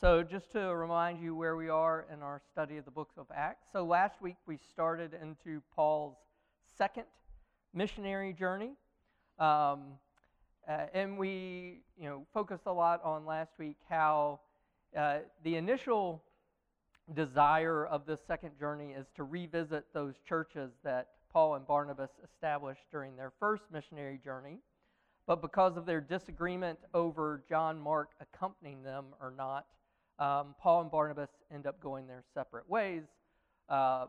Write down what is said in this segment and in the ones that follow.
So, just to remind you where we are in our study of the book of Acts. So, last week we started into Paul's second missionary journey. Um, uh, and we, you know, focused a lot on last week how uh, the initial desire of this second journey is to revisit those churches that Paul and Barnabas established during their first missionary journey. But because of their disagreement over John Mark accompanying them or not, um, Paul and Barnabas end up going their separate ways. Uh,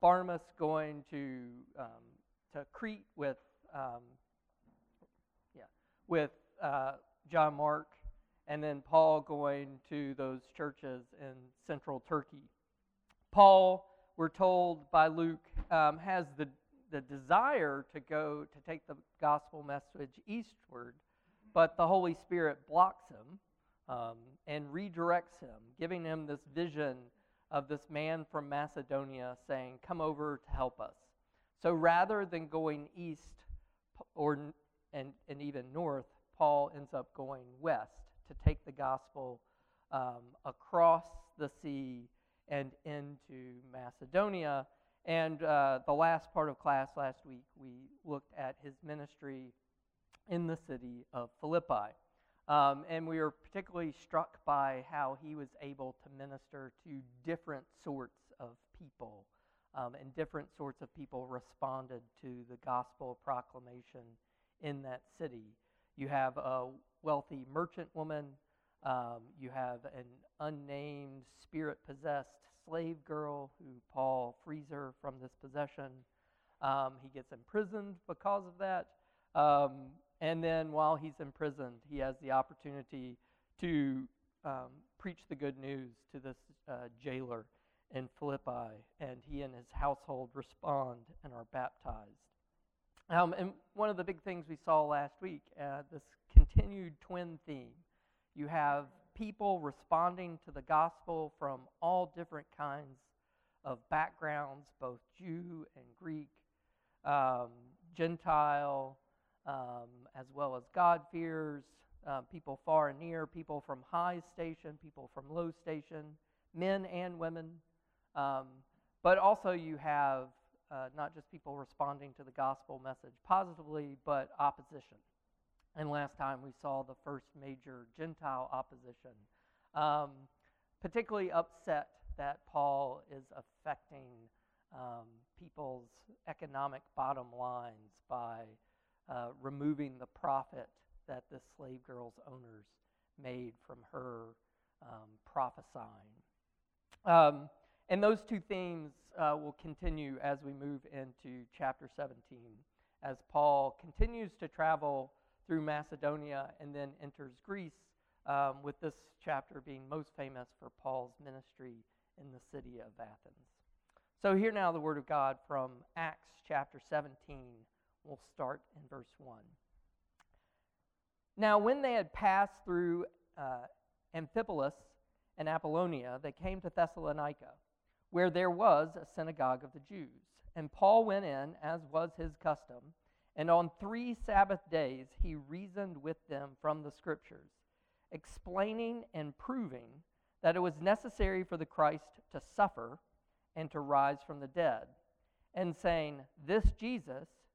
Barnabas going to um, to Crete with um, yeah with uh, John Mark, and then Paul going to those churches in central Turkey. Paul, we're told by Luke, um, has the the desire to go to take the gospel message eastward, but the Holy Spirit blocks him um, and redirects him, giving him this vision of this man from Macedonia saying, Come over to help us. So rather than going east or and, and even north, Paul ends up going west to take the gospel um, across the sea and into Macedonia. And uh, the last part of class last week, we looked at his ministry in the city of Philippi. Um, and we were particularly struck by how he was able to minister to different sorts of people. Um, and different sorts of people responded to the gospel proclamation in that city. You have a wealthy merchant woman, um, you have an unnamed, spirit possessed slave girl who Paul frees her from this possession. Um, he gets imprisoned because of that. Um, and then while he's imprisoned, he has the opportunity to um, preach the good news to this uh, jailer in Philippi, and he and his household respond and are baptized. Um, and one of the big things we saw last week, uh, this continued twin theme. You have people responding to the gospel from all different kinds of backgrounds, both Jew and Greek, um, Gentile, um, as well as God-fearers, uh, people far and near, people from high station, people from low station, men and women. Um, but also, you have uh, not just people responding to the gospel message positively, but opposition. And last time we saw the first major Gentile opposition, um, particularly upset that Paul is affecting um, people's economic bottom lines by uh, removing the profit that the slave girl's owners made from her um, prophesying. Um, and those two themes uh, will continue as we move into chapter 17, as Paul continues to travel through Macedonia and then enters Greece, um, with this chapter being most famous for Paul's ministry in the city of Athens. So, hear now the word of God from Acts chapter 17. We'll start in verse 1. Now, when they had passed through uh, Amphipolis and Apollonia, they came to Thessalonica, where there was a synagogue of the Jews. And Paul went in, as was his custom and on three Sabbath days he reasoned with them from the Scriptures, explaining and proving that it was necessary for the Christ to suffer and to rise from the dead, and saying, This Jesus,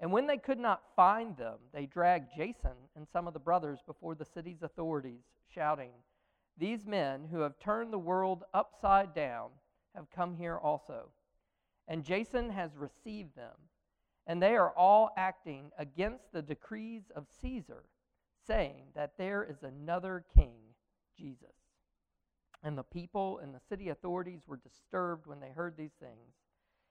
And when they could not find them, they dragged Jason and some of the brothers before the city's authorities, shouting, These men who have turned the world upside down have come here also. And Jason has received them and they are all acting against the decrees of Caesar, saying that there is another king, Jesus. And the people and the city authorities were disturbed when they heard these things.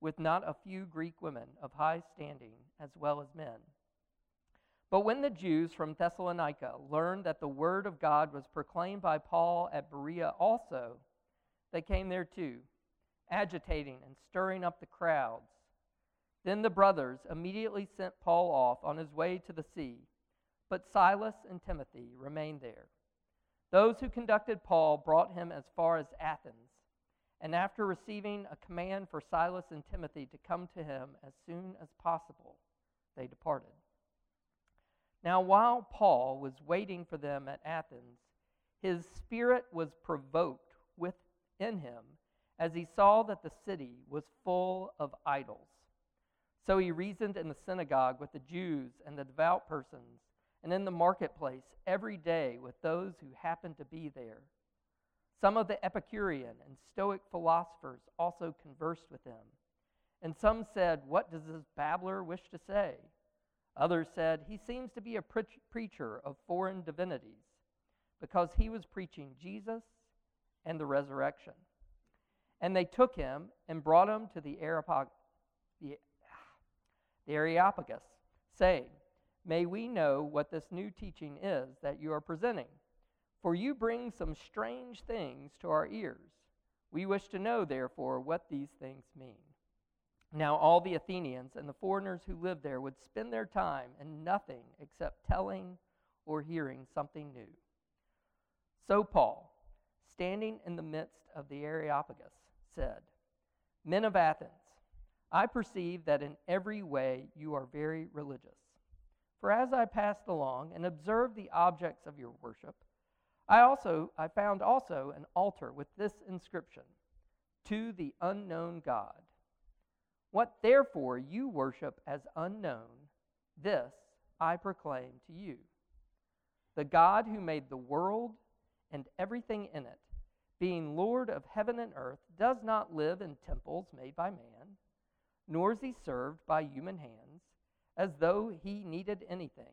with not a few Greek women of high standing as well as men. But when the Jews from Thessalonica learned that the word of God was proclaimed by Paul at Berea also, they came there too, agitating and stirring up the crowds. Then the brothers immediately sent Paul off on his way to the sea, but Silas and Timothy remained there. Those who conducted Paul brought him as far as Athens, and after receiving a command for Silas and Timothy to come to him as soon as possible, they departed. Now, while Paul was waiting for them at Athens, his spirit was provoked within him as he saw that the city was full of idols. So he reasoned in the synagogue with the Jews and the devout persons, and in the marketplace every day with those who happened to be there. Some of the Epicurean and Stoic philosophers also conversed with him. And some said, What does this babbler wish to say? Others said, He seems to be a pre- preacher of foreign divinities, because he was preaching Jesus and the resurrection. And they took him and brought him to the, Areopag- the, the Areopagus, saying, May we know what this new teaching is that you are presenting. For you bring some strange things to our ears. We wish to know, therefore, what these things mean. Now, all the Athenians and the foreigners who lived there would spend their time in nothing except telling or hearing something new. So, Paul, standing in the midst of the Areopagus, said, Men of Athens, I perceive that in every way you are very religious. For as I passed along and observed the objects of your worship, I also I found also an altar with this inscription: To the unknown God. What therefore you worship as unknown, this I proclaim to you. The God who made the world and everything in it, being Lord of heaven and earth, does not live in temples made by man, nor is he served by human hands, as though he needed anything,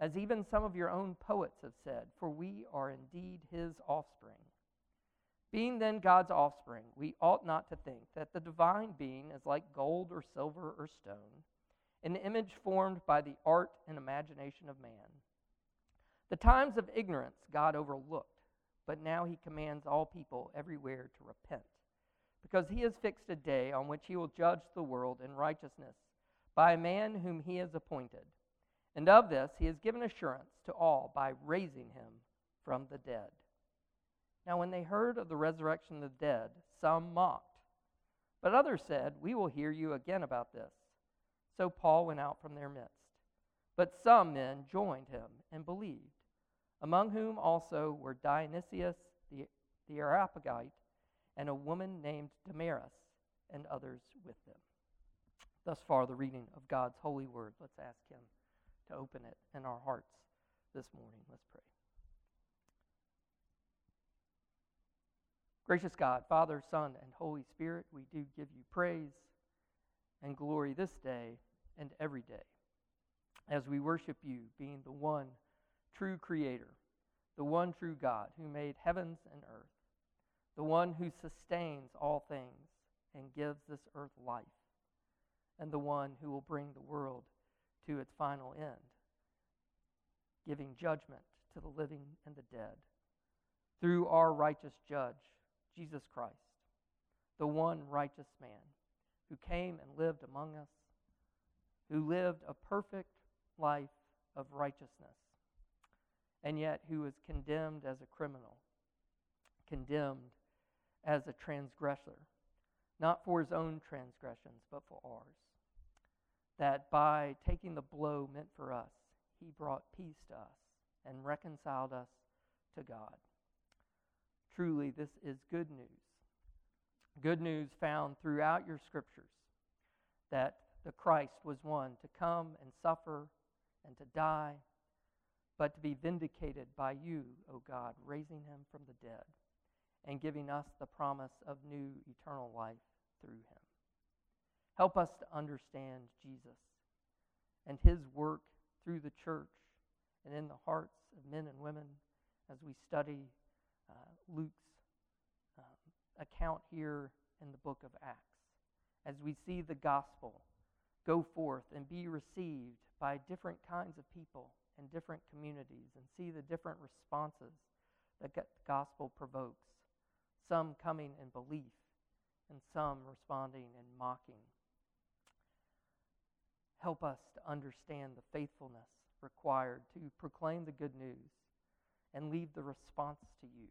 As even some of your own poets have said, for we are indeed his offspring. Being then God's offspring, we ought not to think that the divine being is like gold or silver or stone, an image formed by the art and imagination of man. The times of ignorance God overlooked, but now he commands all people everywhere to repent, because he has fixed a day on which he will judge the world in righteousness by a man whom he has appointed. And of this he has given assurance to all by raising him from the dead. Now, when they heard of the resurrection of the dead, some mocked. But others said, We will hear you again about this. So Paul went out from their midst. But some men joined him and believed, among whom also were Dionysius the, the Areopagite and a woman named Damaris, and others with them. Thus far, the reading of God's holy word. Let's ask Him to open it in our hearts this morning. Let's pray. Gracious God, Father, Son, and Holy Spirit, we do give you praise and glory this day and every day as we worship you, being the one true Creator, the one true God who made heavens and earth, the one who sustains all things and gives this earth life, and the one who will bring the world to its final end, giving judgment to the living and the dead. Through our righteous judge, Jesus Christ, the one righteous man who came and lived among us, who lived a perfect life of righteousness, and yet who was condemned as a criminal, condemned as a transgressor, not for his own transgressions, but for ours. That by taking the blow meant for us, he brought peace to us and reconciled us to God. Truly, this is good news. Good news found throughout your scriptures that the Christ was one to come and suffer and to die, but to be vindicated by you, O God, raising him from the dead and giving us the promise of new eternal life through him. Help us to understand Jesus and his work through the church and in the hearts of men and women as we study uh, Luke's um, account here in the book of Acts. As we see the gospel go forth and be received by different kinds of people and different communities and see the different responses that the gospel provokes, some coming in belief and some responding in mocking. Help us to understand the faithfulness required to proclaim the good news and leave the response to you.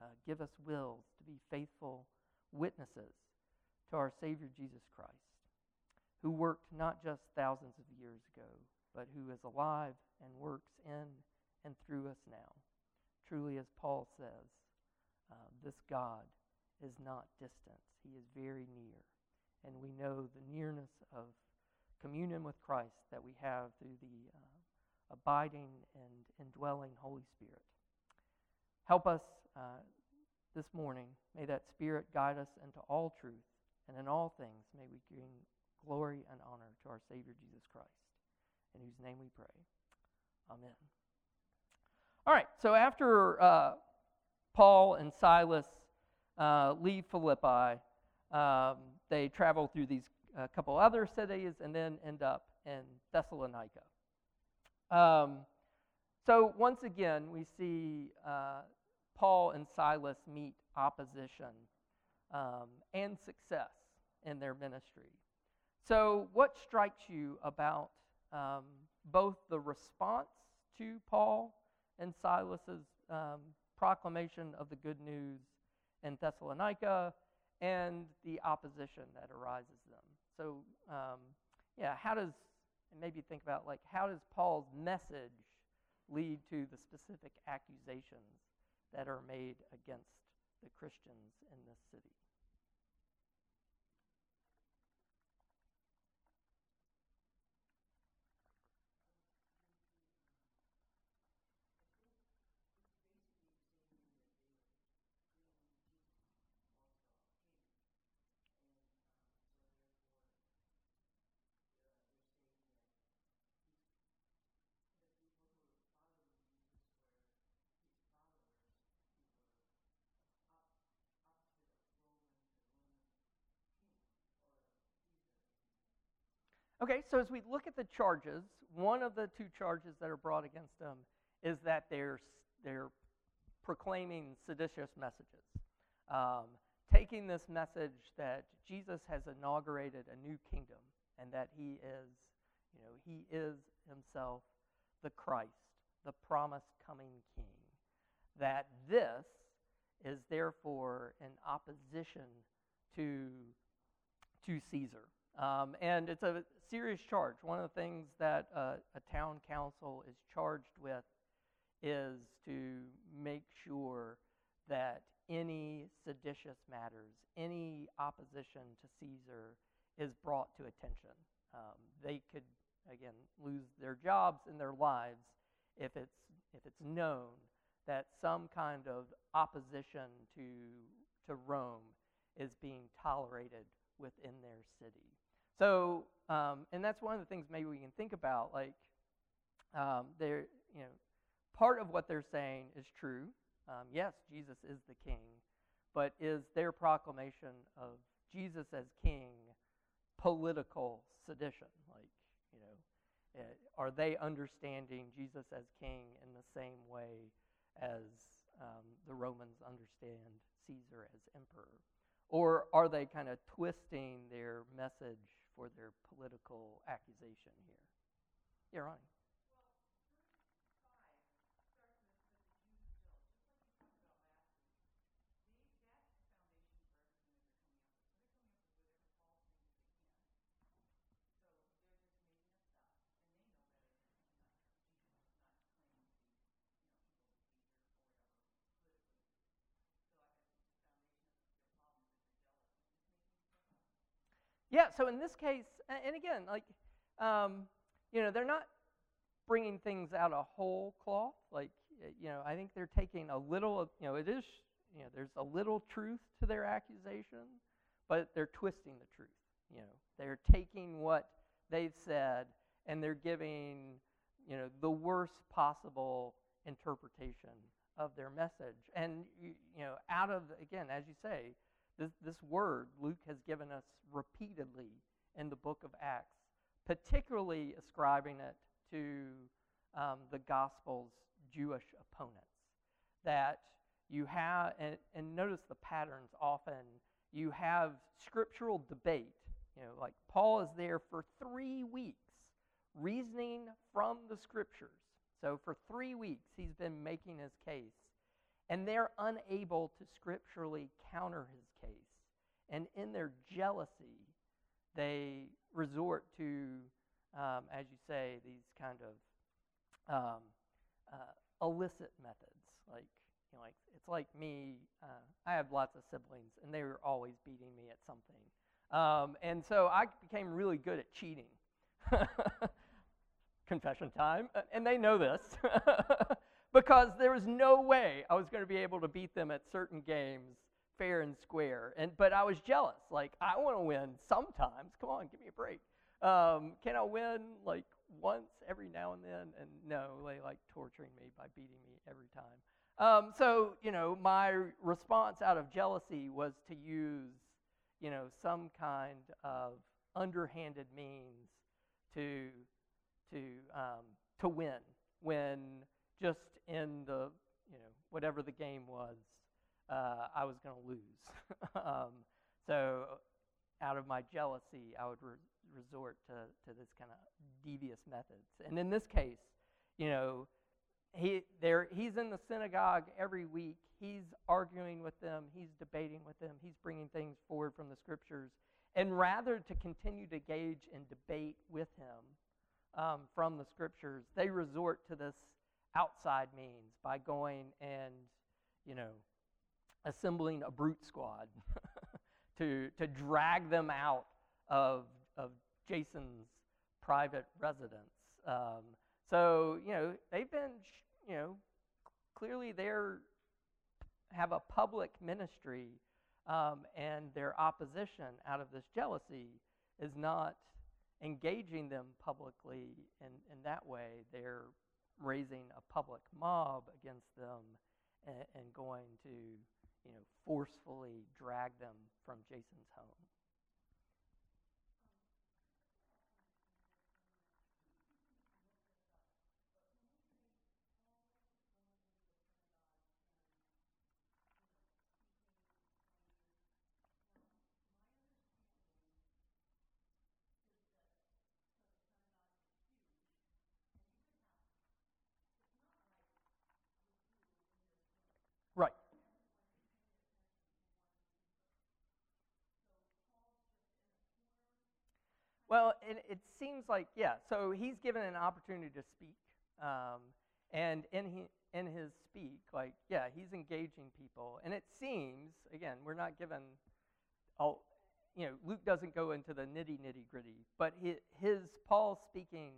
Uh, give us wills to be faithful witnesses to our Savior Jesus Christ, who worked not just thousands of years ago, but who is alive and works in and through us now. Truly, as Paul says, uh, this God is not distant, He is very near. And we know the nearness of communion with Christ that we have through the uh, abiding and indwelling Holy Spirit. Help us uh, this morning. May that Spirit guide us into all truth, and in all things may we bring glory and honor to our Savior Jesus Christ, in whose name we pray. Amen. All right, so after uh, Paul and Silas uh, leave Philippi, um, they travel through these a couple other cities and then end up in Thessalonica. Um, so once again, we see uh, Paul and Silas meet opposition um, and success in their ministry. So, what strikes you about um, both the response to Paul and Silas's um, proclamation of the good news in Thessalonica and the opposition that arises them? So, um, yeah, how does, and maybe think about like, how does Paul's message lead to the specific accusations that are made against the Christians in this city? Okay, so as we look at the charges, one of the two charges that are brought against them is that they're, they're proclaiming seditious messages. Um, taking this message that Jesus has inaugurated a new kingdom and that he is, you know, he is himself the Christ, the promised coming king. That this is therefore in opposition to, to Caesar. Um, and it's a serious charge. One of the things that uh, a town council is charged with is to make sure that any seditious matters, any opposition to Caesar is brought to attention. Um, they could, again, lose their jobs and their lives if it's, if it's known that some kind of opposition to, to Rome is being tolerated within their city. So, um, and that's one of the things maybe we can think about. Like, um, they're, you know, part of what they're saying is true. Um, yes, Jesus is the king, but is their proclamation of Jesus as king political sedition? Like, you know, uh, are they understanding Jesus as king in the same way as um, the Romans understand Caesar as emperor? Or are they kind of twisting their message for their political accusation here. Yeah, Ronnie. Yeah, so in this case, and again, like, um, you know, they're not bringing things out of whole cloth. Like, you know, I think they're taking a little, you know, it is, you know, there's a little truth to their accusation, but they're twisting the truth. You know, they're taking what they've said and they're giving, you know, the worst possible interpretation of their message. And, you, you know, out of, again, as you say, this, this word Luke has given us repeatedly in the book of Acts, particularly ascribing it to um, the gospel's Jewish opponents. That you have, and, and notice the patterns often, you have scriptural debate. You know, like Paul is there for three weeks reasoning from the scriptures. So for three weeks, he's been making his case. And they're unable to scripturally counter his. And in their jealousy, they resort to, um, as you say, these kind of um, uh, illicit methods. Like, you know, like it's like me. Uh, I have lots of siblings, and they were always beating me at something. Um, and so I became really good at cheating. Confession time, and they know this. because there was no way I was going to be able to beat them at certain games fair and square. And but I was jealous. Like I want to win sometimes. Come on, give me a break. Um, can I win like once every now and then? And no, they like torturing me by beating me every time. Um, so you know, my response out of jealousy was to use you know some kind of underhanded means to to um, to win when just in the, you know, whatever the game was, uh, I was going to lose. um, so out of my jealousy, I would re- resort to, to this kind of devious methods. And in this case, you know, he, there, he's in the synagogue every week. He's arguing with them. He's debating with them. He's bringing things forward from the scriptures. And rather to continue to gauge in debate with him um, from the scriptures, they resort to this outside means by going and, you know, assembling a brute squad to, to drag them out of, of Jason's private residence. Um, so, you know, they've been, you know, clearly they're have a public ministry um, and their opposition out of this jealousy is not engaging them publicly in, in that way. They're raising a public mob against them and, and going to, you know, forcefully drag them from Jason's home. Well, it, it seems like, yeah, so he's given an opportunity to speak. Um, and in, he, in his speak, like, yeah, he's engaging people. And it seems, again, we're not given, all, you know, Luke doesn't go into the nitty nitty gritty, but his, his Paul speaking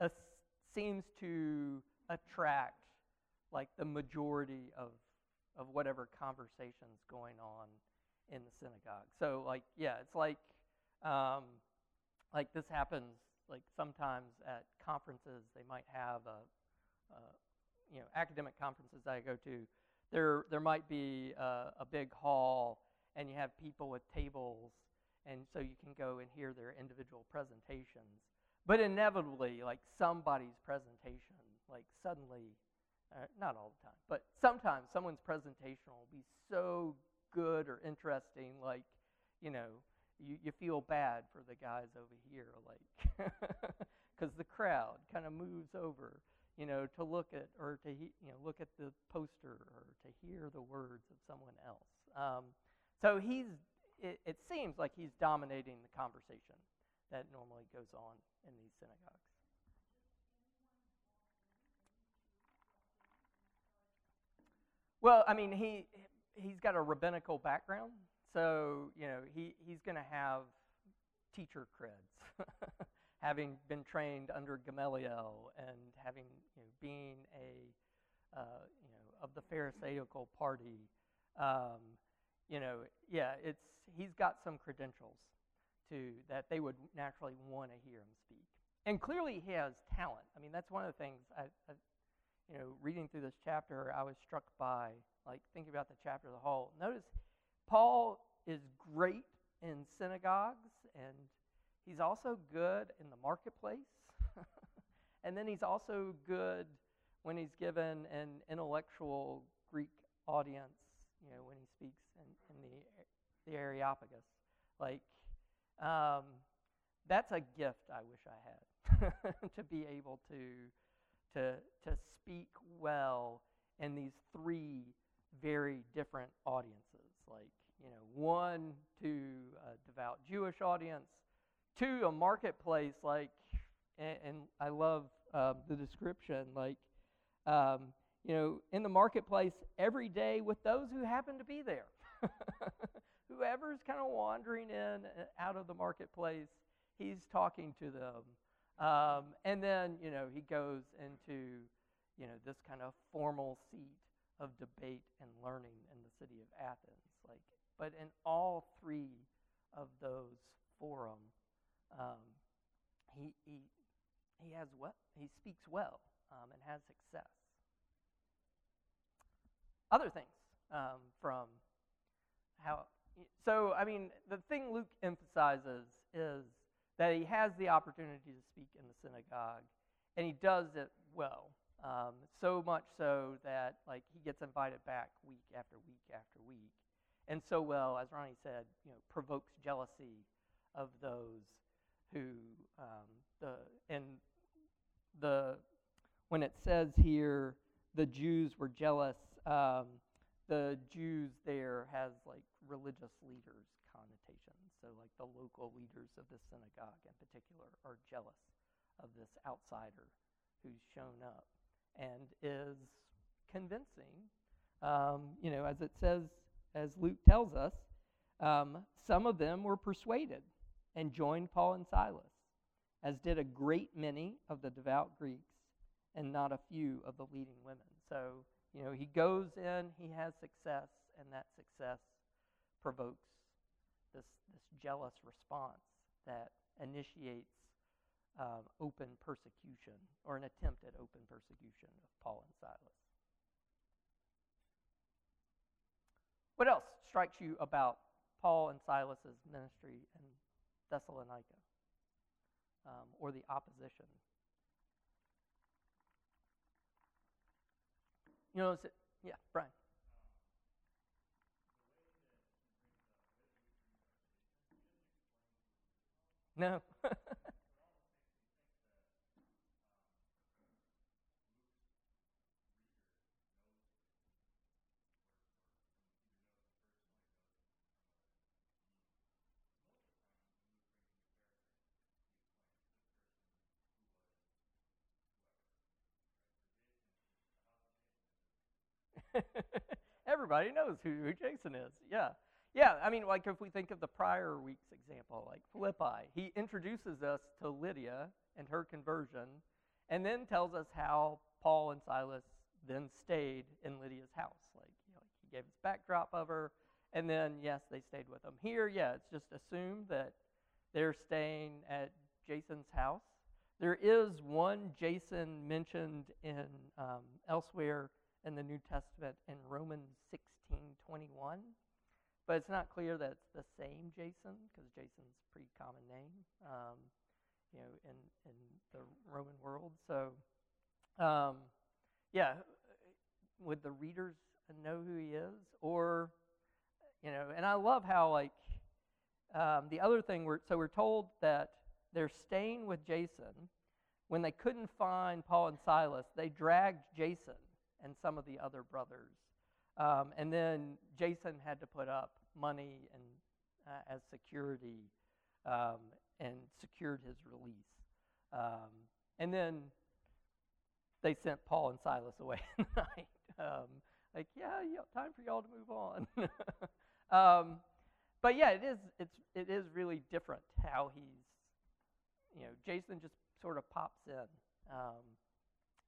uh, seems to attract like the majority of, of whatever conversations going on in the synagogue. So, like, yeah, it's like, um, like this happens like sometimes at conferences. They might have a, a you know academic conferences I go to. There there might be a, a big hall and you have people with tables and so you can go and hear their individual presentations. But inevitably like somebody's presentation like suddenly uh, not all the time but sometimes someone's presentation will be so good or interesting like you know you, you feel bad for the guys over here, like, because the crowd kind of moves over, you know, to look at or to he, you know look at the poster or to hear the words of someone else. Um, so he's. It, it seems like he's dominating the conversation that normally goes on in these synagogues. Well, I mean, he he's got a rabbinical background, so, you know, he, he's going to have teacher creds, having been trained under Gamaliel and having you know, being a uh, you know of the Pharisaical party. Um, you know, yeah, it's he's got some credentials to that they would naturally want to hear him speak, and clearly he has talent. I mean, that's one of the things I, I you know, reading through this chapter, I was struck by like thinking about the chapter as a whole. Notice Paul is great in synagogues, and he's also good in the marketplace. and then he's also good when he's given an intellectual Greek audience, you know, when he speaks in, in the, the Areopagus. Like, um, that's a gift I wish I had to be able to, to, to speak well in these three very different audiences. Like, you know, one to a devout Jewish audience, two a marketplace like, and, and I love uh, the description like, um, you know, in the marketplace every day with those who happen to be there. Whoever's kind of wandering in and out of the marketplace, he's talking to them. Um, and then, you know, he goes into, you know, this kind of formal seat of debate and learning in the city of Athens. But in all three of those forums, um, he, he, he, has well, he speaks well um, and has success. Other things um, from how, so I mean, the thing Luke emphasizes is that he has the opportunity to speak in the synagogue, and he does it well. Um, so much so that like he gets invited back week after week after week, and so well, as Ronnie said, you know, provokes jealousy of those who um, the and the when it says here the Jews were jealous, um, the Jews there has like religious leaders connotations. So like the local leaders of the synagogue in particular are jealous of this outsider who's shown up and is convincing. Um, you know, as it says, as Luke tells us, um, some of them were persuaded and joined Paul and Silas, as did a great many of the devout Greeks and not a few of the leading women. So, you know, he goes in, he has success, and that success provokes this, this jealous response that initiates um, open persecution or an attempt at open persecution of Paul and Silas. What else strikes you about Paul and Silas's ministry in Thessalonica um, or the opposition? You know, it, yeah, Brian. No. Everybody knows who, who Jason is. Yeah. Yeah, I mean, like if we think of the prior week's example, like Philippi, he introduces us to Lydia and her conversion, and then tells us how Paul and Silas then stayed in Lydia's house. Like, you know, he gave us backdrop of her, and then yes, they stayed with him. Here, yeah, it's just assumed that they're staying at Jason's house. There is one Jason mentioned in um, elsewhere in the New Testament in Romans 16:21, but it's not clear that it's the same Jason because Jason's a pretty common name, um, you know, in in the Roman world. So, um, yeah, would the readers know who he is, or you know? And I love how like um, the other thing we're so we're told that they're staying with Jason. When they couldn't find Paul and Silas, they dragged Jason and some of the other brothers. Um, and then Jason had to put up money and uh, as security um, and secured his release. Um, and then they sent Paul and Silas away in the night. Um, like, yeah, yeah, time for y'all to move on. Um, but yeah, it is. It's it is really different how he's, you know, Jason just sort of pops in um,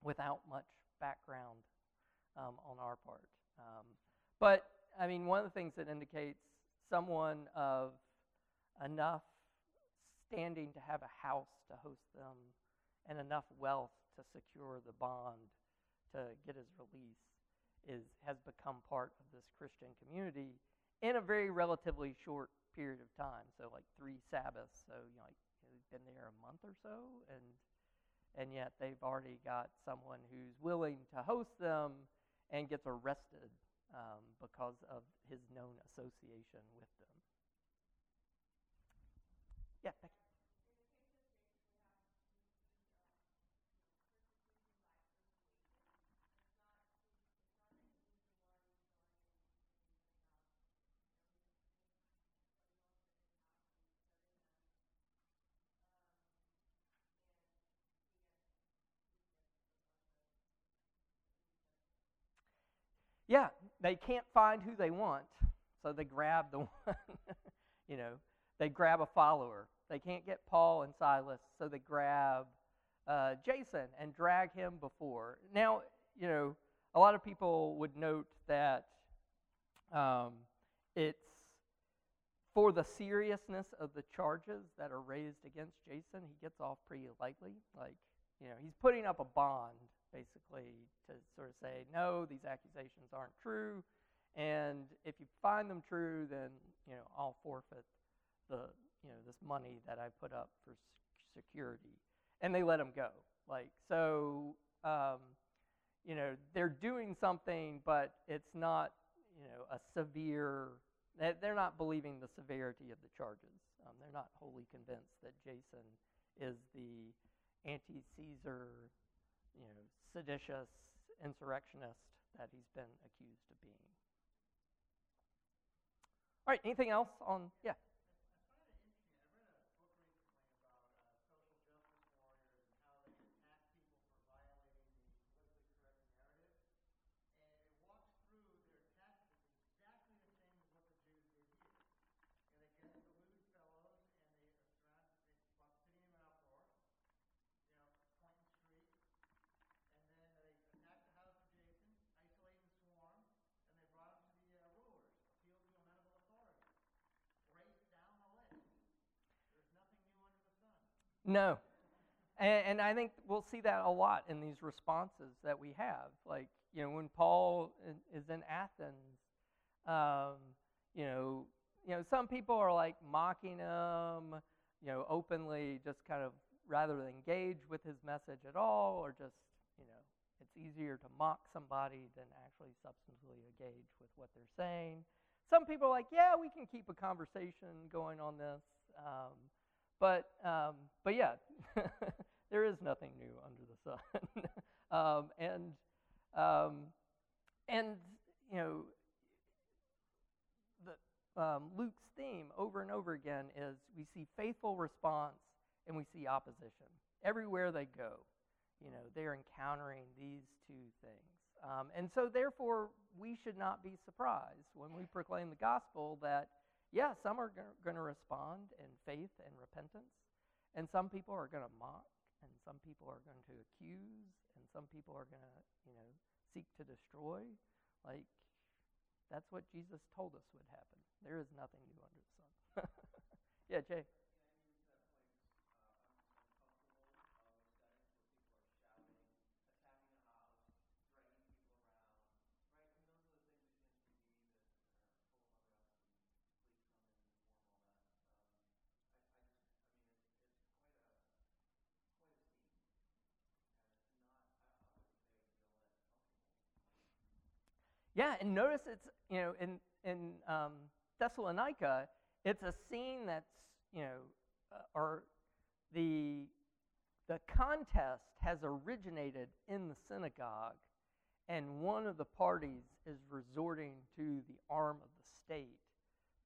without much background um, on our part. Um, but I mean, one of the things that indicates someone of enough standing to have a house to host them and enough wealth to secure the bond to get his release is has become part of this Christian community in a very relatively short period of time. So like three Sabbaths. So you know, like he's been there a month or so, and and yet they've already got someone who's willing to host them and gets arrested um, because of his known association with them. Yeah, Becky. Yeah, they can't find who they want, so they grab the one. you know, they grab a follower. They can't get Paul and Silas, so they grab uh, Jason and drag him before. Now, you know, a lot of people would note that um, it's for the seriousness of the charges that are raised against Jason, he gets off pretty lightly. Like, you know, he's putting up a bond basically to sort of say, no, these accusations aren't true. And if you find them true, then, you know, I'll forfeit the, you know, this money that I put up for security. And they let him go. Like, so, um, you know, they're doing something, but it's not, you know, a severe, they're not believing the severity of the charges. Um, they're not wholly convinced that Jason is the anti Caesar you know, seditious insurrectionist that he's been accused of being. All right, anything else on, yeah? No. And, and, I think we'll see that a lot in these responses that we have. Like, you know, when Paul is in Athens, um, you know, you know, some people are like mocking him, you know, openly, just kind of rather than engage with his message at all, or just, you know, it's easier to mock somebody than actually substantively engage with what they're saying. Some people are like, yeah, we can keep a conversation going on this. Um, but, um, but yeah, there is nothing new under the sun. um, and, um, and, you know, the, um, Luke's theme over and over again is we see faithful response and we see opposition. Everywhere they go, you know, they're encountering these two things. Um, and so, therefore, we should not be surprised when we proclaim the gospel that yeah, some are going to respond in faith and repentance, and some people are going to mock, and some people are going to accuse, and some people are going to, you know, seek to destroy. Like, that's what Jesus told us would happen. There is nothing new under the sun. yeah, Jay. Yeah, and notice it's, you know, in, in um, Thessalonica, it's a scene that's, you know, uh, or the, the contest has originated in the synagogue, and one of the parties is resorting to the arm of the state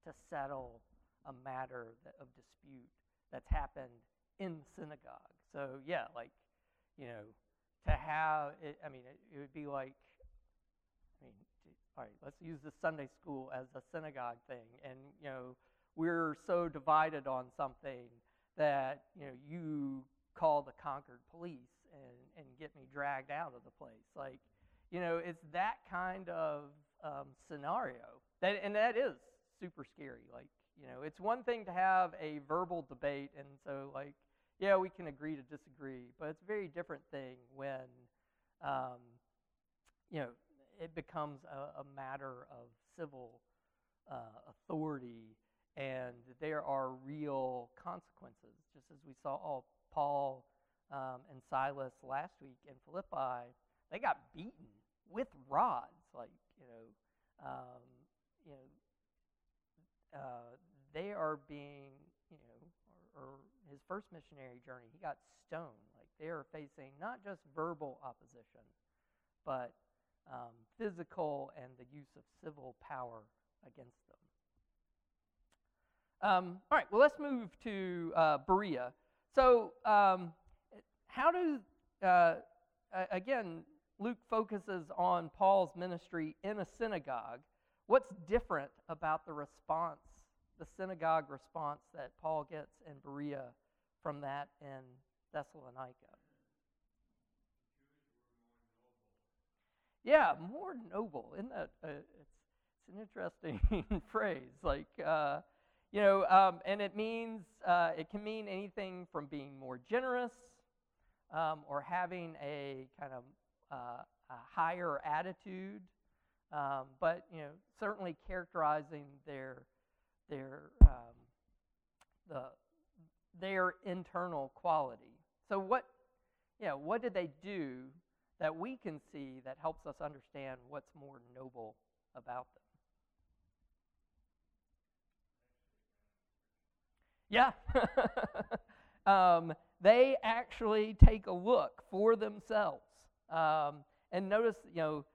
to settle a matter that, of dispute that's happened in the synagogue. So, yeah, like, you know, to have, it, I mean, it, it would be like, I mean, all right, let's use the Sunday school as a synagogue thing. And, you know, we're so divided on something that you know you call the Concord police and, and get me dragged out of the place. Like, you know, it's that kind of um, scenario. That, and that is super scary. Like, you know, it's one thing to have a verbal debate, and so, like, yeah, we can agree to disagree, but it's a very different thing when, um, you know, it becomes a, a matter of civil uh, authority and there are real consequences, just as we saw oh, Paul um, and Silas last week in Philippi. They got beaten with rods, like you know, um, you know, uh, they are being, you know, or, or his first missionary journey, he got stoned. Like they are facing not just verbal opposition, but um, physical and the use of civil power against them. Um, all right, well, let's move to uh, Berea. So, um, how do, uh, again, Luke focuses on Paul's ministry in a synagogue. What's different about the response, the synagogue response that Paul gets in Berea from that in Thessalonica? Yeah, more noble. Isn't that? Uh, it's, it's an interesting phrase. Like, uh, you know, um, and it means, uh, it can mean anything from being more generous um, or having a kind of uh, a higher attitude, um, but, you know, certainly characterizing their, their, um, the, their internal quality. So what, know, what did they do that we can see that helps us understand what's more noble about them? Yeah. um, they actually take a look for themselves. Um, and notice, you know,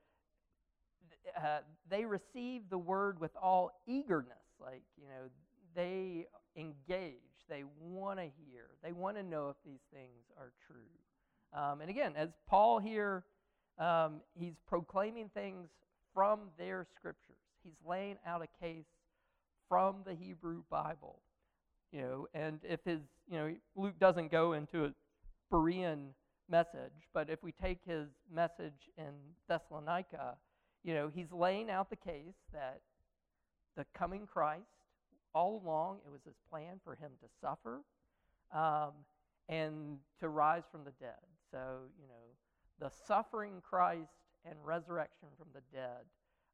uh, they receive the word with all eagerness. Like, you know, they engage. They want to hear. They want to know if these things are true. Um, and again, as Paul here, um, he's proclaiming things from their scriptures. He's laying out a case from the Hebrew Bible you know, and if his, you know, Luke doesn't go into a Berean message, but if we take his message in Thessalonica, you know, he's laying out the case that the coming Christ, all along, it was his plan for him to suffer um, and to rise from the dead. So, you know, the suffering Christ and resurrection from the dead,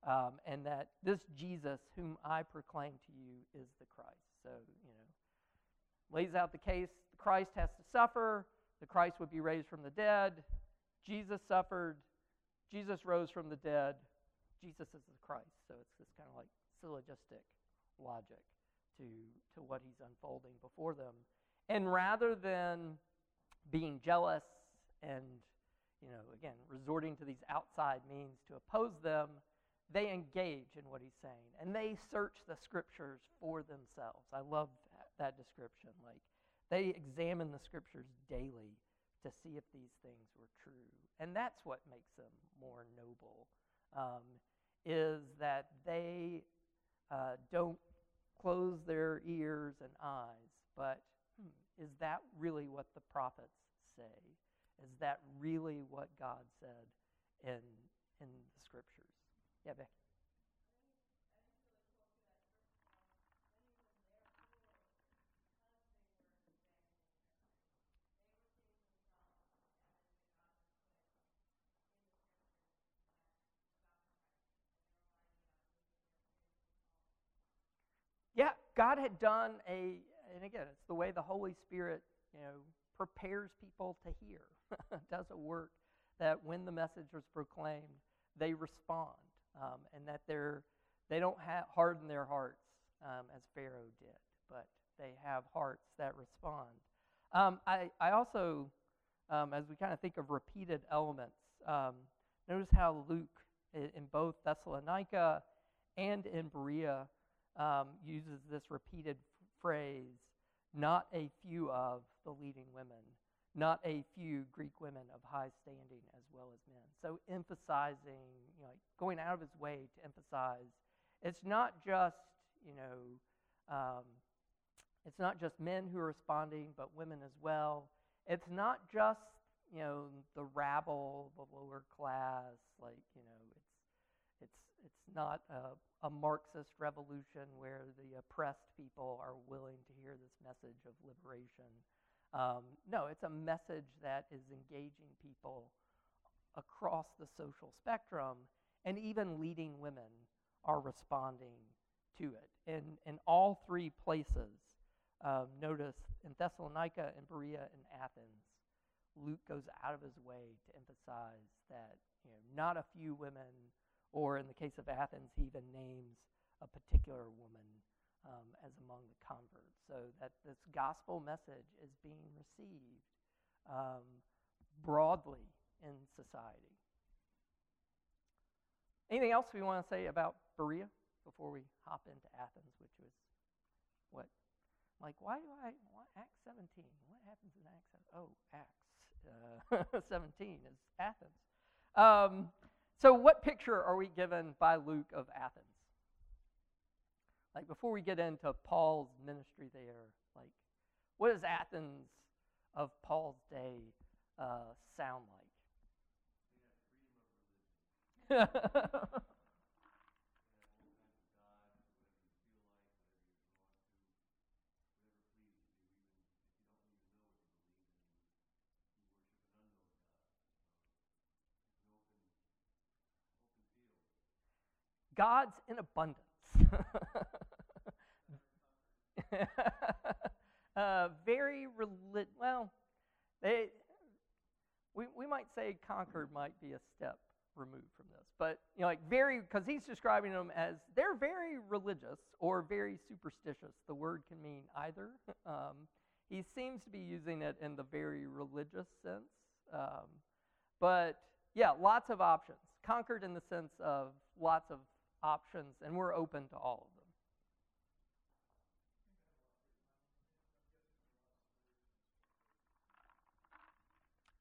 um, and that this Jesus, whom I proclaim to you, is the Christ. So, you know, lays out the case the Christ has to suffer, the Christ would be raised from the dead. Jesus suffered, Jesus rose from the dead, Jesus is the Christ. So it's this kind of like syllogistic logic to, to what he's unfolding before them. And rather than being jealous and, you know, again, resorting to these outside means to oppose them, they engage in what he's saying and they search the scriptures for themselves. I love that description. Like they examine the scriptures daily to see if these things were true. And that's what makes them more noble, um, is that they uh, don't close their ears and eyes, but hmm, is that really what the prophets say? Is that really what God said in, in the scriptures? Yeah, Becky. Yeah, God had done a, and again, it's the way the Holy Spirit, you know, prepares people to hear, does a work that when the message was proclaimed, they respond, um, and that they're, they don't ha- harden their hearts um, as Pharaoh did, but they have hearts that respond. Um, I, I also, um, as we kind of think of repeated elements, um, notice how Luke, in both Thessalonica and in Berea, um, uses this repeated phrase, not a few of the leading women, not a few Greek women of high standing as well as men. So emphasizing, you know, going out of his way to emphasize, it's not just, you know, Um, it's not just men who are responding, but women as well. It's not just you know the rabble, the lower class. Like you know, it's not a, a Marxist revolution where the oppressed people are willing to hear this message of liberation. Um, no, it's a message that is engaging people across the social spectrum, and even leading women are responding to it. In, in all three places, um, notice in Thessalonica and Berea and Athens, Luke goes out of his way to emphasize that you know, not a few women, or in the case of Athens, he even names a particular woman um, as among the converts, so that this gospel message is being received um, broadly in society. Anything else we want to say about Berea before we hop into Athens, which was what? Like, why do I, why, Acts 17, what happens in Acts 17? Oh, Acts uh, 17 is Athens. Um, so, what picture are we given by Luke of Athens? Like, before we get into Paul's ministry there, like, what does Athens of Paul's day uh, sound like? God's in abundance. uh, very well, they, we, we might say conquered might be a step removed from this, but you know, like very because he's describing them as they're very religious or very superstitious. The word can mean either. Um, he seems to be using it in the very religious sense, um, but yeah, lots of options. Conquered in the sense of lots of options, and we're open to all of them.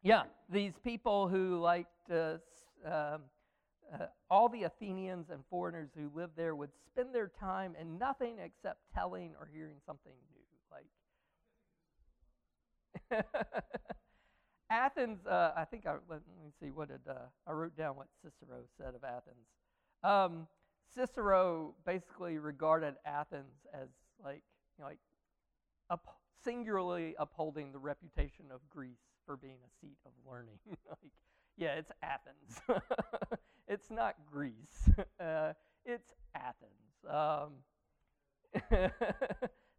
Yeah, these people who liked uh, uh, uh, all the Athenians and foreigners who lived there would spend their time in nothing except telling or hearing something new. Like Athens, uh, I think I let, me see what did uh, I wrote down what Cicero said of Athens. Um, Cicero basically regarded Athens as like, you know, like up, singularly upholding the reputation of Greece for being a seat of learning. like, yeah, it's Athens. it's not Greece. Uh, it's Athens. Um,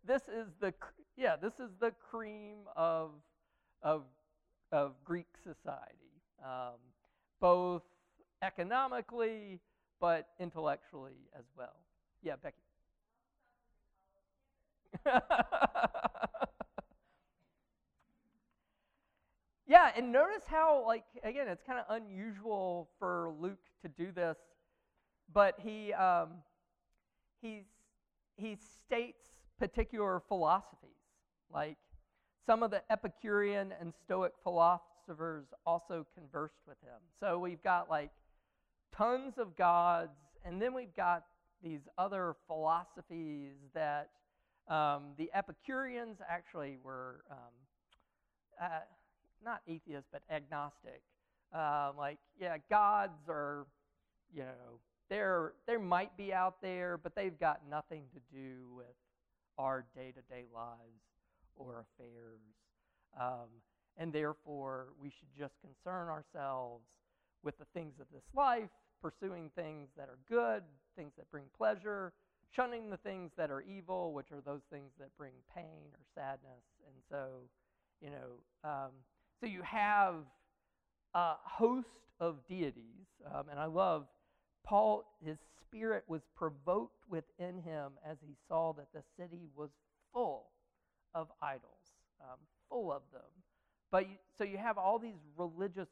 this is the yeah, this is the cream of of of Greek society, um, both economically but intellectually as well. Yeah, Becky. yeah, and notice how, like, again, it's kind of unusual for Luke to do this, but he um, he's, he states particular philosophies, like some of the Epicurean and Stoic philosophers also conversed with him. So we've got like tons of gods, and then we've got these other philosophies that um, the Epicureans actually were um, uh, not atheists, but agnostic. Uh, like, yeah, gods are, you know, they might be out there, but they've got nothing to do with our day-to-day lives or affairs, um, and therefore we should just concern ourselves with the things of this life, pursuing things that are good, things that bring pleasure, shunning the things that are evil, which are those things that bring pain or sadness. And so, you know, um, so you have a host of deities, um, and I love Paul, his spirit was provoked within him as he saw that the city was full of idols, um, full of them. But you, so you have all these religious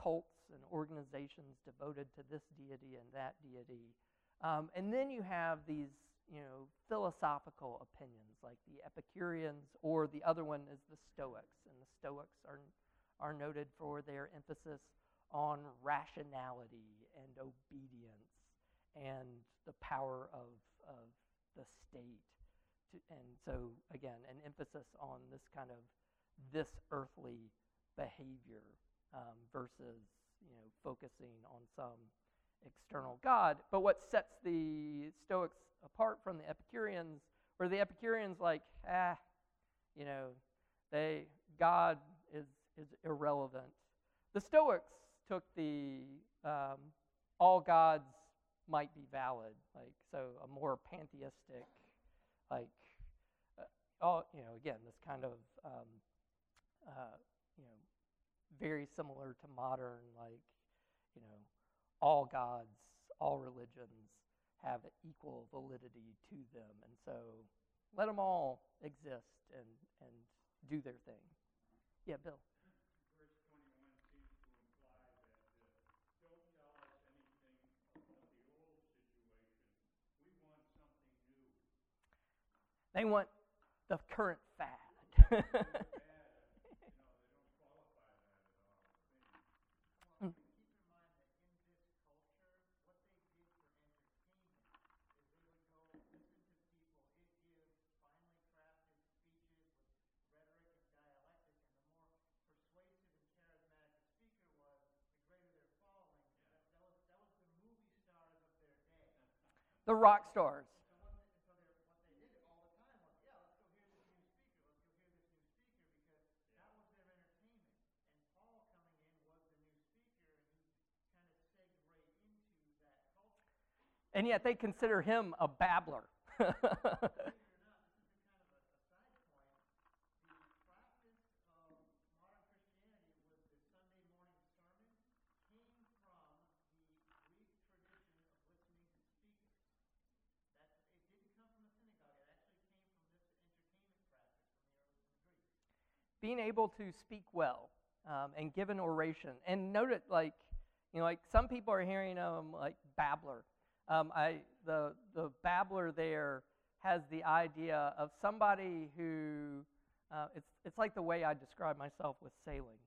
cults and organizations devoted to this deity and that deity. Um, and then you have these, you know, philosophical opinions like the Epicureans, or the other one is the Stoics. And the Stoics are, are noted for their emphasis on rationality and obedience and the power of, of the state. to, and so again, an emphasis on this kind of this earthly behavior um, versus you know focusing on some external God. But what sets the Stoics apart from the Epicureans, where the Epicureans like, ah, you know, they God is is irrelevant. The Stoics took the um, all gods might be valid, like so a more pantheistic, like uh, all you know, again this kind of um, uh, you know very similar to modern, like you know all gods, all religions have equal validity to them, and so let them all exist and and do their thing. Yeah, Bill. They want the current fad. the rock stars. And yet they consider him a babbler. being able to speak well um, and give an oration. And note it like, you know, like some people are hearing um, like babbler. Um, I, the, the babbler there has the idea of somebody who, uh, it's, it's like the way I describe myself with sailing.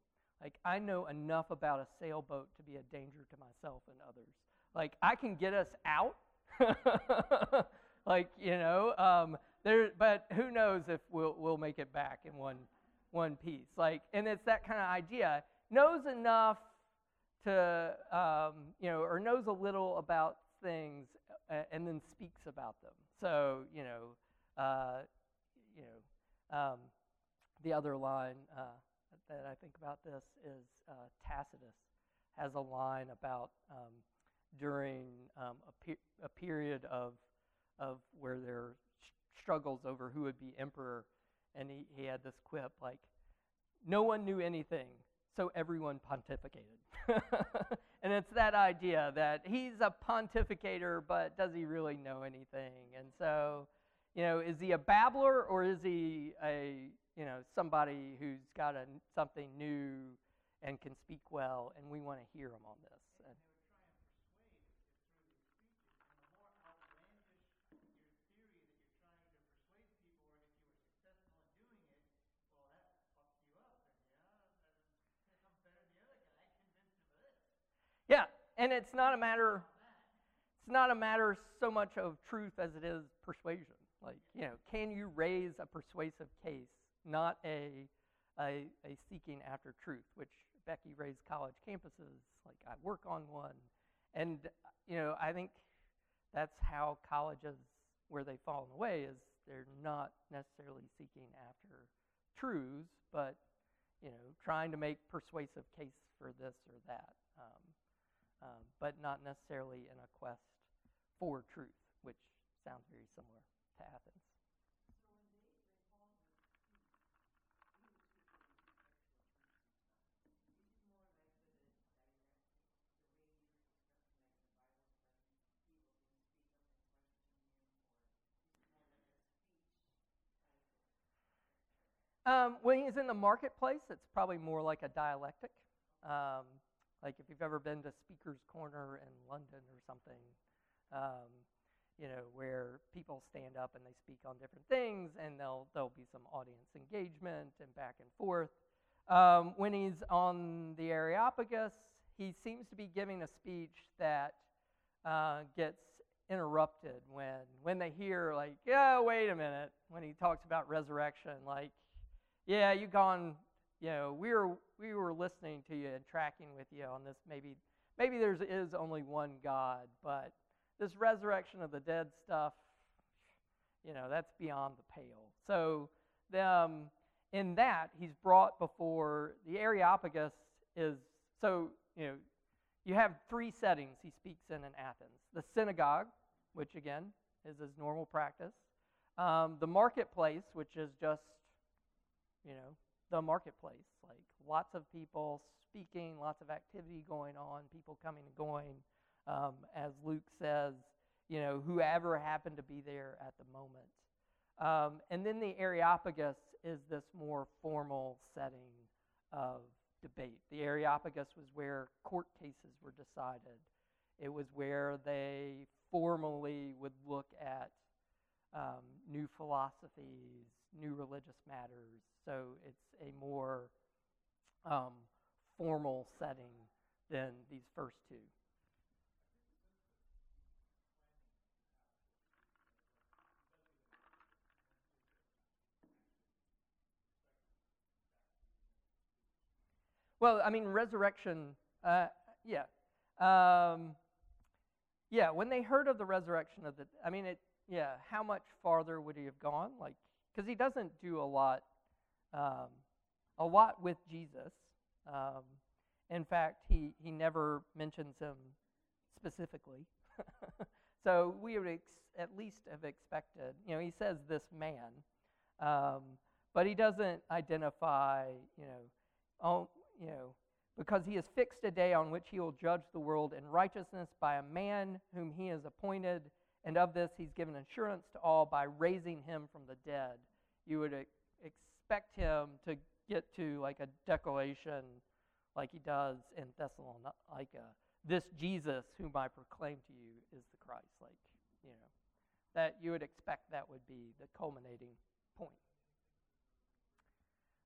Like, I know enough about a sailboat to be a danger to myself and others. Like, I can get us out. like, you know, um, there, but who knows if we'll, we'll make it back in one one piece. Like, and it's that kind of idea. Knows enough to, um, you know, or knows a little about things uh, and then speaks about them. So, you know, uh, you know, um, the other line uh, that I think about this is uh, Tacitus has a line about um, during um, a, pe- a, period of, of where there are struggles over who would be emperor and he, he had this quip like, no one knew anything, so everyone pontificated. and it's that idea that he's a pontificator, but does he really know anything? And so, you know, is he a babbler or is he a, you know, somebody who's got a, something new and can speak well, and we want to hear him on this? Yeah, and it's not a matter it's not a matter so much of truth as it is persuasion. Like, you know, can you raise a persuasive case, not a a, a seeking after truth, which Becky raised college campuses, like I work on one. And you know, I think that's how colleges where they fall in the way is they're not necessarily seeking after truths, but you know, trying to make persuasive case for this or that. Um, but not necessarily in a quest for truth, which sounds very similar to Athens. Um, when he's in the marketplace, it's probably more like a dialectic. Um, like if you've ever been to Speaker's Corner in London or something, um, you know, where people stand up and they speak on different things, and there'll there'll be some audience engagement and back and forth. Um, when he's on the Areopagus, he seems to be giving a speech that uh, gets interrupted when when they hear like, yeah, wait a minute, when he talks about resurrection, like, yeah, you've gone, you know, we were we were listening to you and tracking with you on this. Maybe maybe there is only one God, but this resurrection of the dead stuff, you know, that's beyond the pale. So the, um, in that, he's brought before the Areopagus is so you know you have three settings he speaks in in Athens the synagogue, which again is his normal practice, um, the marketplace, which is just, you know, the marketplace, like lots of people speaking, lots of activity going on, people coming and going. Um, as Luke says, you know, whoever happened to be there at the moment. Um, and then the Areopagus is this more formal setting of debate. The Areopagus was where court cases were decided. It was where they formally would look at um, new philosophies, new religious matters. So it's a more um, formal setting than these first two. Well, I mean, resurrection, uh, yeah. Um, yeah, when they heard of the resurrection of the, I mean, it, yeah, how much farther would he have gone? Like, because he doesn't do a lot, um, a lot with Jesus. Um, in fact, he, he never mentions him specifically. so we would ex- at least have expected, you know, he says this man, um, but he doesn't identify, you know, oh, you know, because he has fixed a day on which he will judge the world in righteousness by a man whom he has appointed, and of this he's given assurance to all by raising him from the dead. You would expect him to get to like a declaration like he does in Thessalonica. This Jesus whom I proclaim to you is the Christ. Like, you know, that you would expect that would be the culminating point.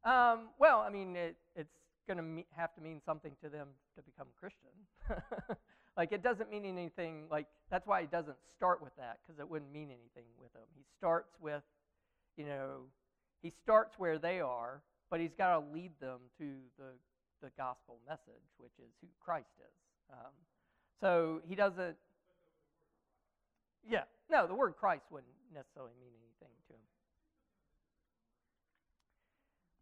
Um, well, I mean, it, it's going to me- have to mean something to them to become Christian. like it doesn't mean anything. Like that's why he doesn't start with that because it wouldn't mean anything with them. He starts with, you know, he starts where they are, but he's got to lead them to the the gospel message, which is who Christ is. Um, so he doesn't. Yeah, no, the word Christ wouldn't necessarily mean anything to him.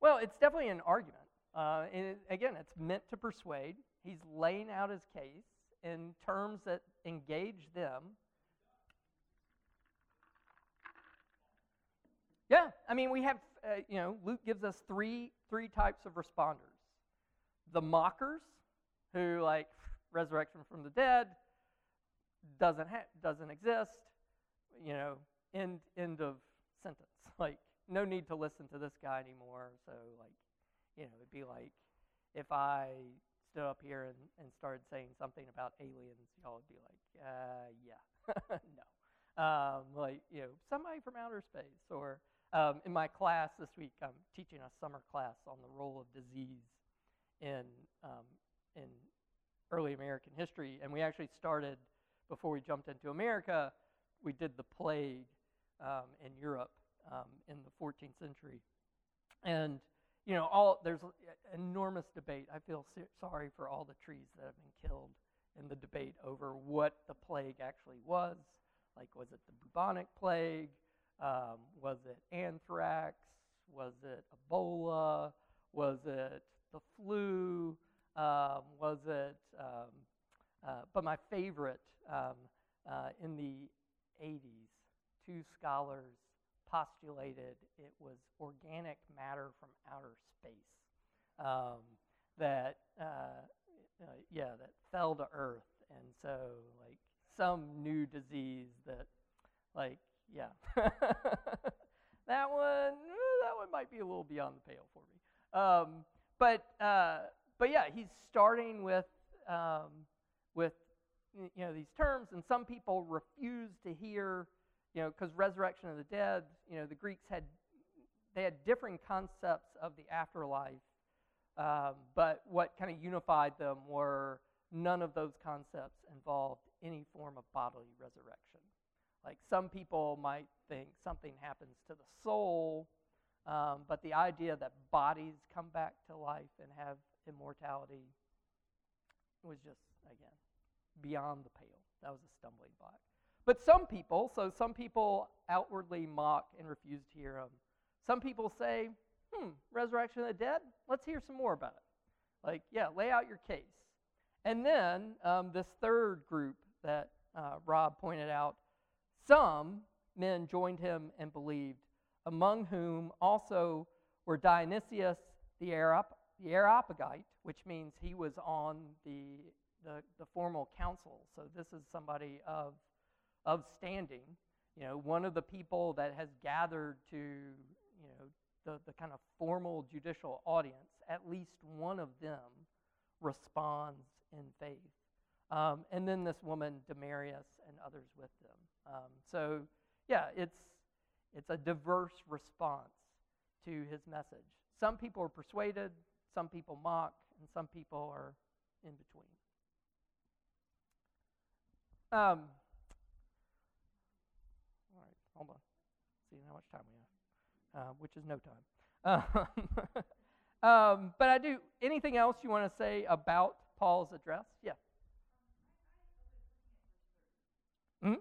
Well, it's definitely an argument. Uh, and again, it's meant to persuade. He's laying out his case in terms that engage them. Yeah, I mean, we have, uh, you know, Luke gives us three three types of responders: the mockers, who like resurrection from the dead doesn't ha- doesn't exist. You know, end end of sentence. Like, no need to listen to this guy anymore. So, like, you know, it'd be like if I stood up here and, and started saying something about aliens, y'all would be like, uh, yeah, no. Um, like, you know, somebody from outer space. Or um, in my class this week, I'm teaching a summer class on the role of disease in, um, in early American history. And we actually started, before we jumped into America, we did the plague um, in Europe um, in the 14th century. And you know, all there's enormous debate. I feel sorry for all the trees that have been killed in the debate over what the plague actually was. Like, was it the bubonic plague? Um, was it anthrax? Was it Ebola? Was it the flu? Um, was it? Um, uh, but my favorite um, uh, in the 80s, two scholars postulated it was organic matter from outer space um, that, uh, uh, yeah, that fell to Earth. And so, like, some new disease that, like, yeah. that one, eh, that one might be a little beyond the pale for me. Um, but, uh, but yeah, he's starting with, um, with, you know, these terms, and some people refuse to hear you know, because resurrection of the dead, you know, the Greeks had they had differing concepts of the afterlife, um, but what kind of unified them were none of those concepts involved any form of bodily resurrection. Like some people might think something happens to the soul, um, but the idea that bodies come back to life and have immortality was just, again, beyond the pale. That was a stumbling block. But some people, so some people outwardly mock and refuse to hear him. Some people say, hmm, resurrection of the dead? Let's hear some more about it. Like, yeah, lay out your case. And then um, this third group that uh, Rob pointed out, some men joined him and believed, among whom also were Dionysius the, Areop- the Areopagite, which means he was on the, the, the formal council. So this is somebody of, of standing. You know, one of the people that has gathered to, you know, the, the kind of formal judicial audience, at least one of them responds in faith. Um, and then this woman, Damaris, and others with them. Um, so, yeah, it's, it's a diverse response to his message. Some people are persuaded, some people mock, and some people are in between. Um, all right, hold on. See how much time we have, uh, which is no time. Um, um, but I do. Anything else you want to say about Paul's address? Yeah. Hmm?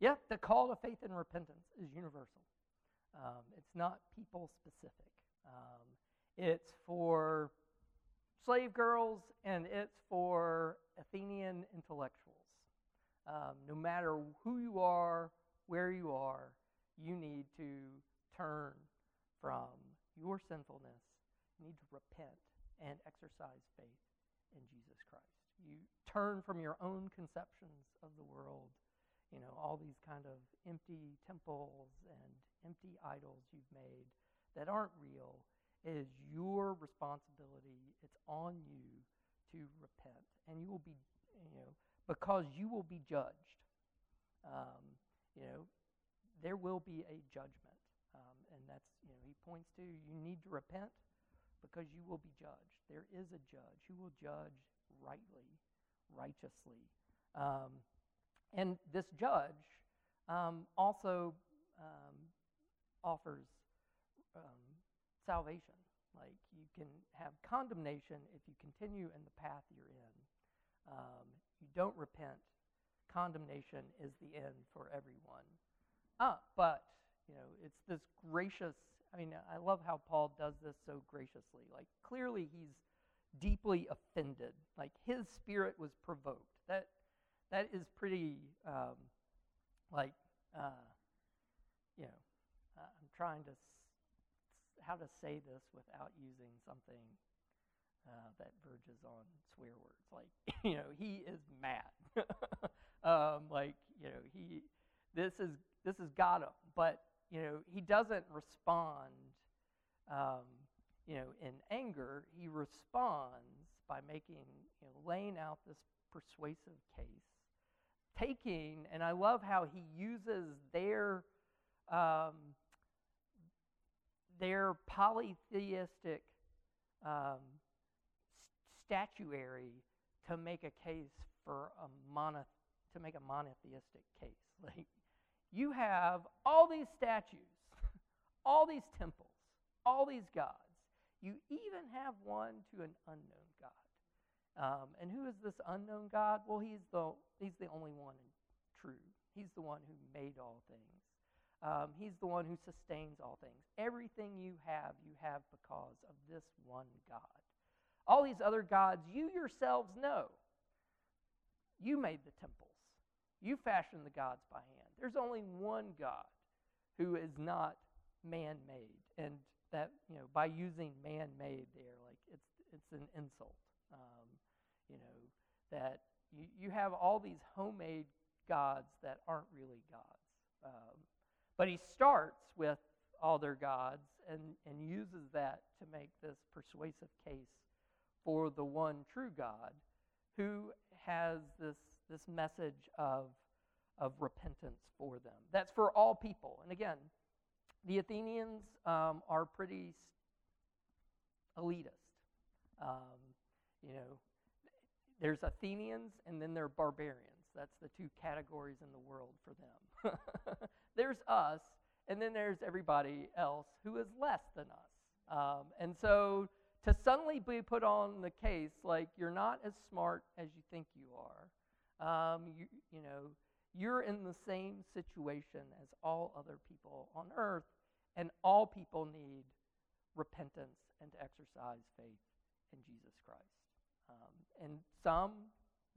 Yeah, the call to faith and repentance is universal. Um, it's not people specific. Um, it's for slave girls and it's for Athenian intellectuals. Um, no matter who you are, where you are, you need to turn from your sinfulness. You need to repent and exercise faith in Jesus Christ. You turn from your own conceptions of the world you know, all these kind of empty temples and empty idols you've made that aren't real is your responsibility. It's on you to repent. And you will be, you know, because you will be judged. Um, you know, there will be a judgment. Um, and that's, you know, he points to you need to repent because you will be judged. There is a judge who will judge rightly, righteously. Um, and this judge um, also um, offers um, salvation. Like you can have condemnation if you continue in the path you're in. Um, you don't repent. Condemnation is the end for everyone. Ah, but you know, it's this gracious. I mean, I love how Paul does this so graciously. Like clearly, he's deeply offended. Like his spirit was provoked. That that is pretty um, like uh, you know uh, i'm trying to s- how to say this without using something uh, that verges on swear words. Like you know he is mad. Um, like you know he this is this has got him. But you know he doesn't respond um, you know in anger. He responds by making you know laying out this persuasive case taking, and I love how he uses their um, their polytheistic um, statuary to make a case for a mono, to make a monotheistic case. Like you have all these statues, all these temples, all these gods. You even have one to an unknown. Um, and who is this unknown God? Well, he's the, he's the only one true. He's the one who made all things. Um, he's the one who sustains all things. Everything you have, you have because of this one God. All these other gods, you yourselves know. You made the temples, you fashioned the gods by hand. There's only one God who is not man made. And that, you know, by using man made there, like it's, it's an insult. Um, you know, that you, you have all these homemade gods that aren't really gods. Um, but he starts with all their gods and, and uses that to make this persuasive case for the one true God who has this, this message of, of repentance for them. That's for all people. And again, the Athenians um, are pretty elitist. Um, you know, there's Athenians and then there are barbarians. That's the two categories in the world for them. there's us, and then there's everybody else who is less than us. Um, and so to suddenly be put on the case like you're not as smart as you think you are, um, you, you know, you're in the same situation as all other people on earth, and all people need repentance and to exercise faith in Jesus Christ. Um, and some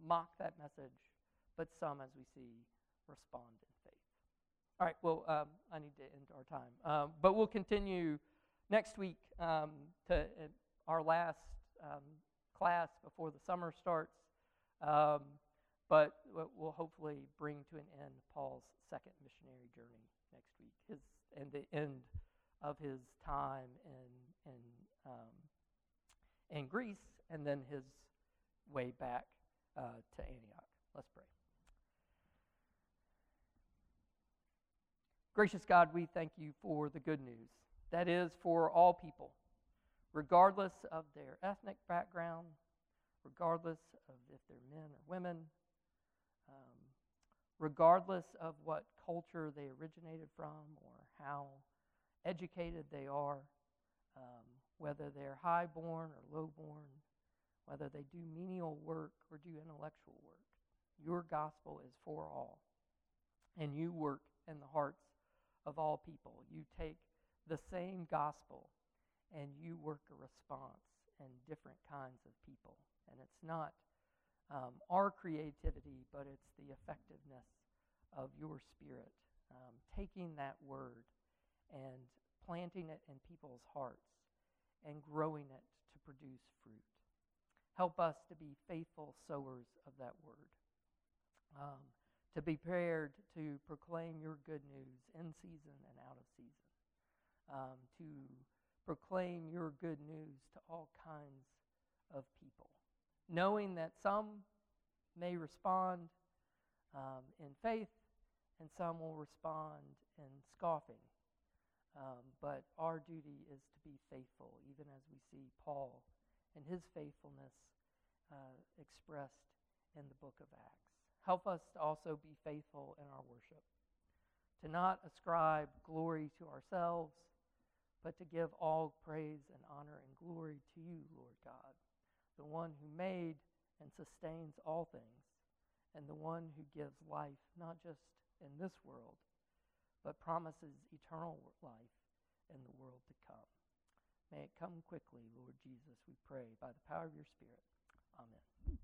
mock that message, but some, as we see, respond in faith. All right, well, um, I need to end our time. Um, but we'll continue next week um, to uh, our last um, class before the summer starts. Um, but we'll hopefully bring to an end Paul's second missionary journey next week, his and the end of his time in in in Greece, and then his way back uh, to Antioch. Let's pray. Gracious God, we thank you for the good news. That is for all people, regardless of their ethnic background, regardless of if they're men or women, um, regardless of what culture they originated from or how educated they are, um, whether they're high-born or low-born, whether they do menial work or do intellectual work. Your gospel is for all. And you work in the hearts of all people. You take the same gospel and you work a response in different kinds of people. And it's not um, our creativity, but it's the effectiveness of your spirit. Um, taking that word and planting it in people's hearts and growing it to produce fruit. Help us to be faithful sowers of that word, um, to be prepared to proclaim your good news in season and out of season, um, to proclaim your good news to all kinds of people, knowing that some may respond um, in faith and some will respond in scoffing. Um, but our duty is to be faithful, even as we see Paul and his faithfulness uh, expressed in the book of Acts. Help us to also be faithful in our worship, to not ascribe glory to ourselves, but to give all praise and honor and glory to you, Lord God, the one who made and sustains all things, and the one who gives life not just in this world, but promises eternal life in the world to come. May it come quickly, Lord Jesus, we pray, by the power of your Spirit. Amen.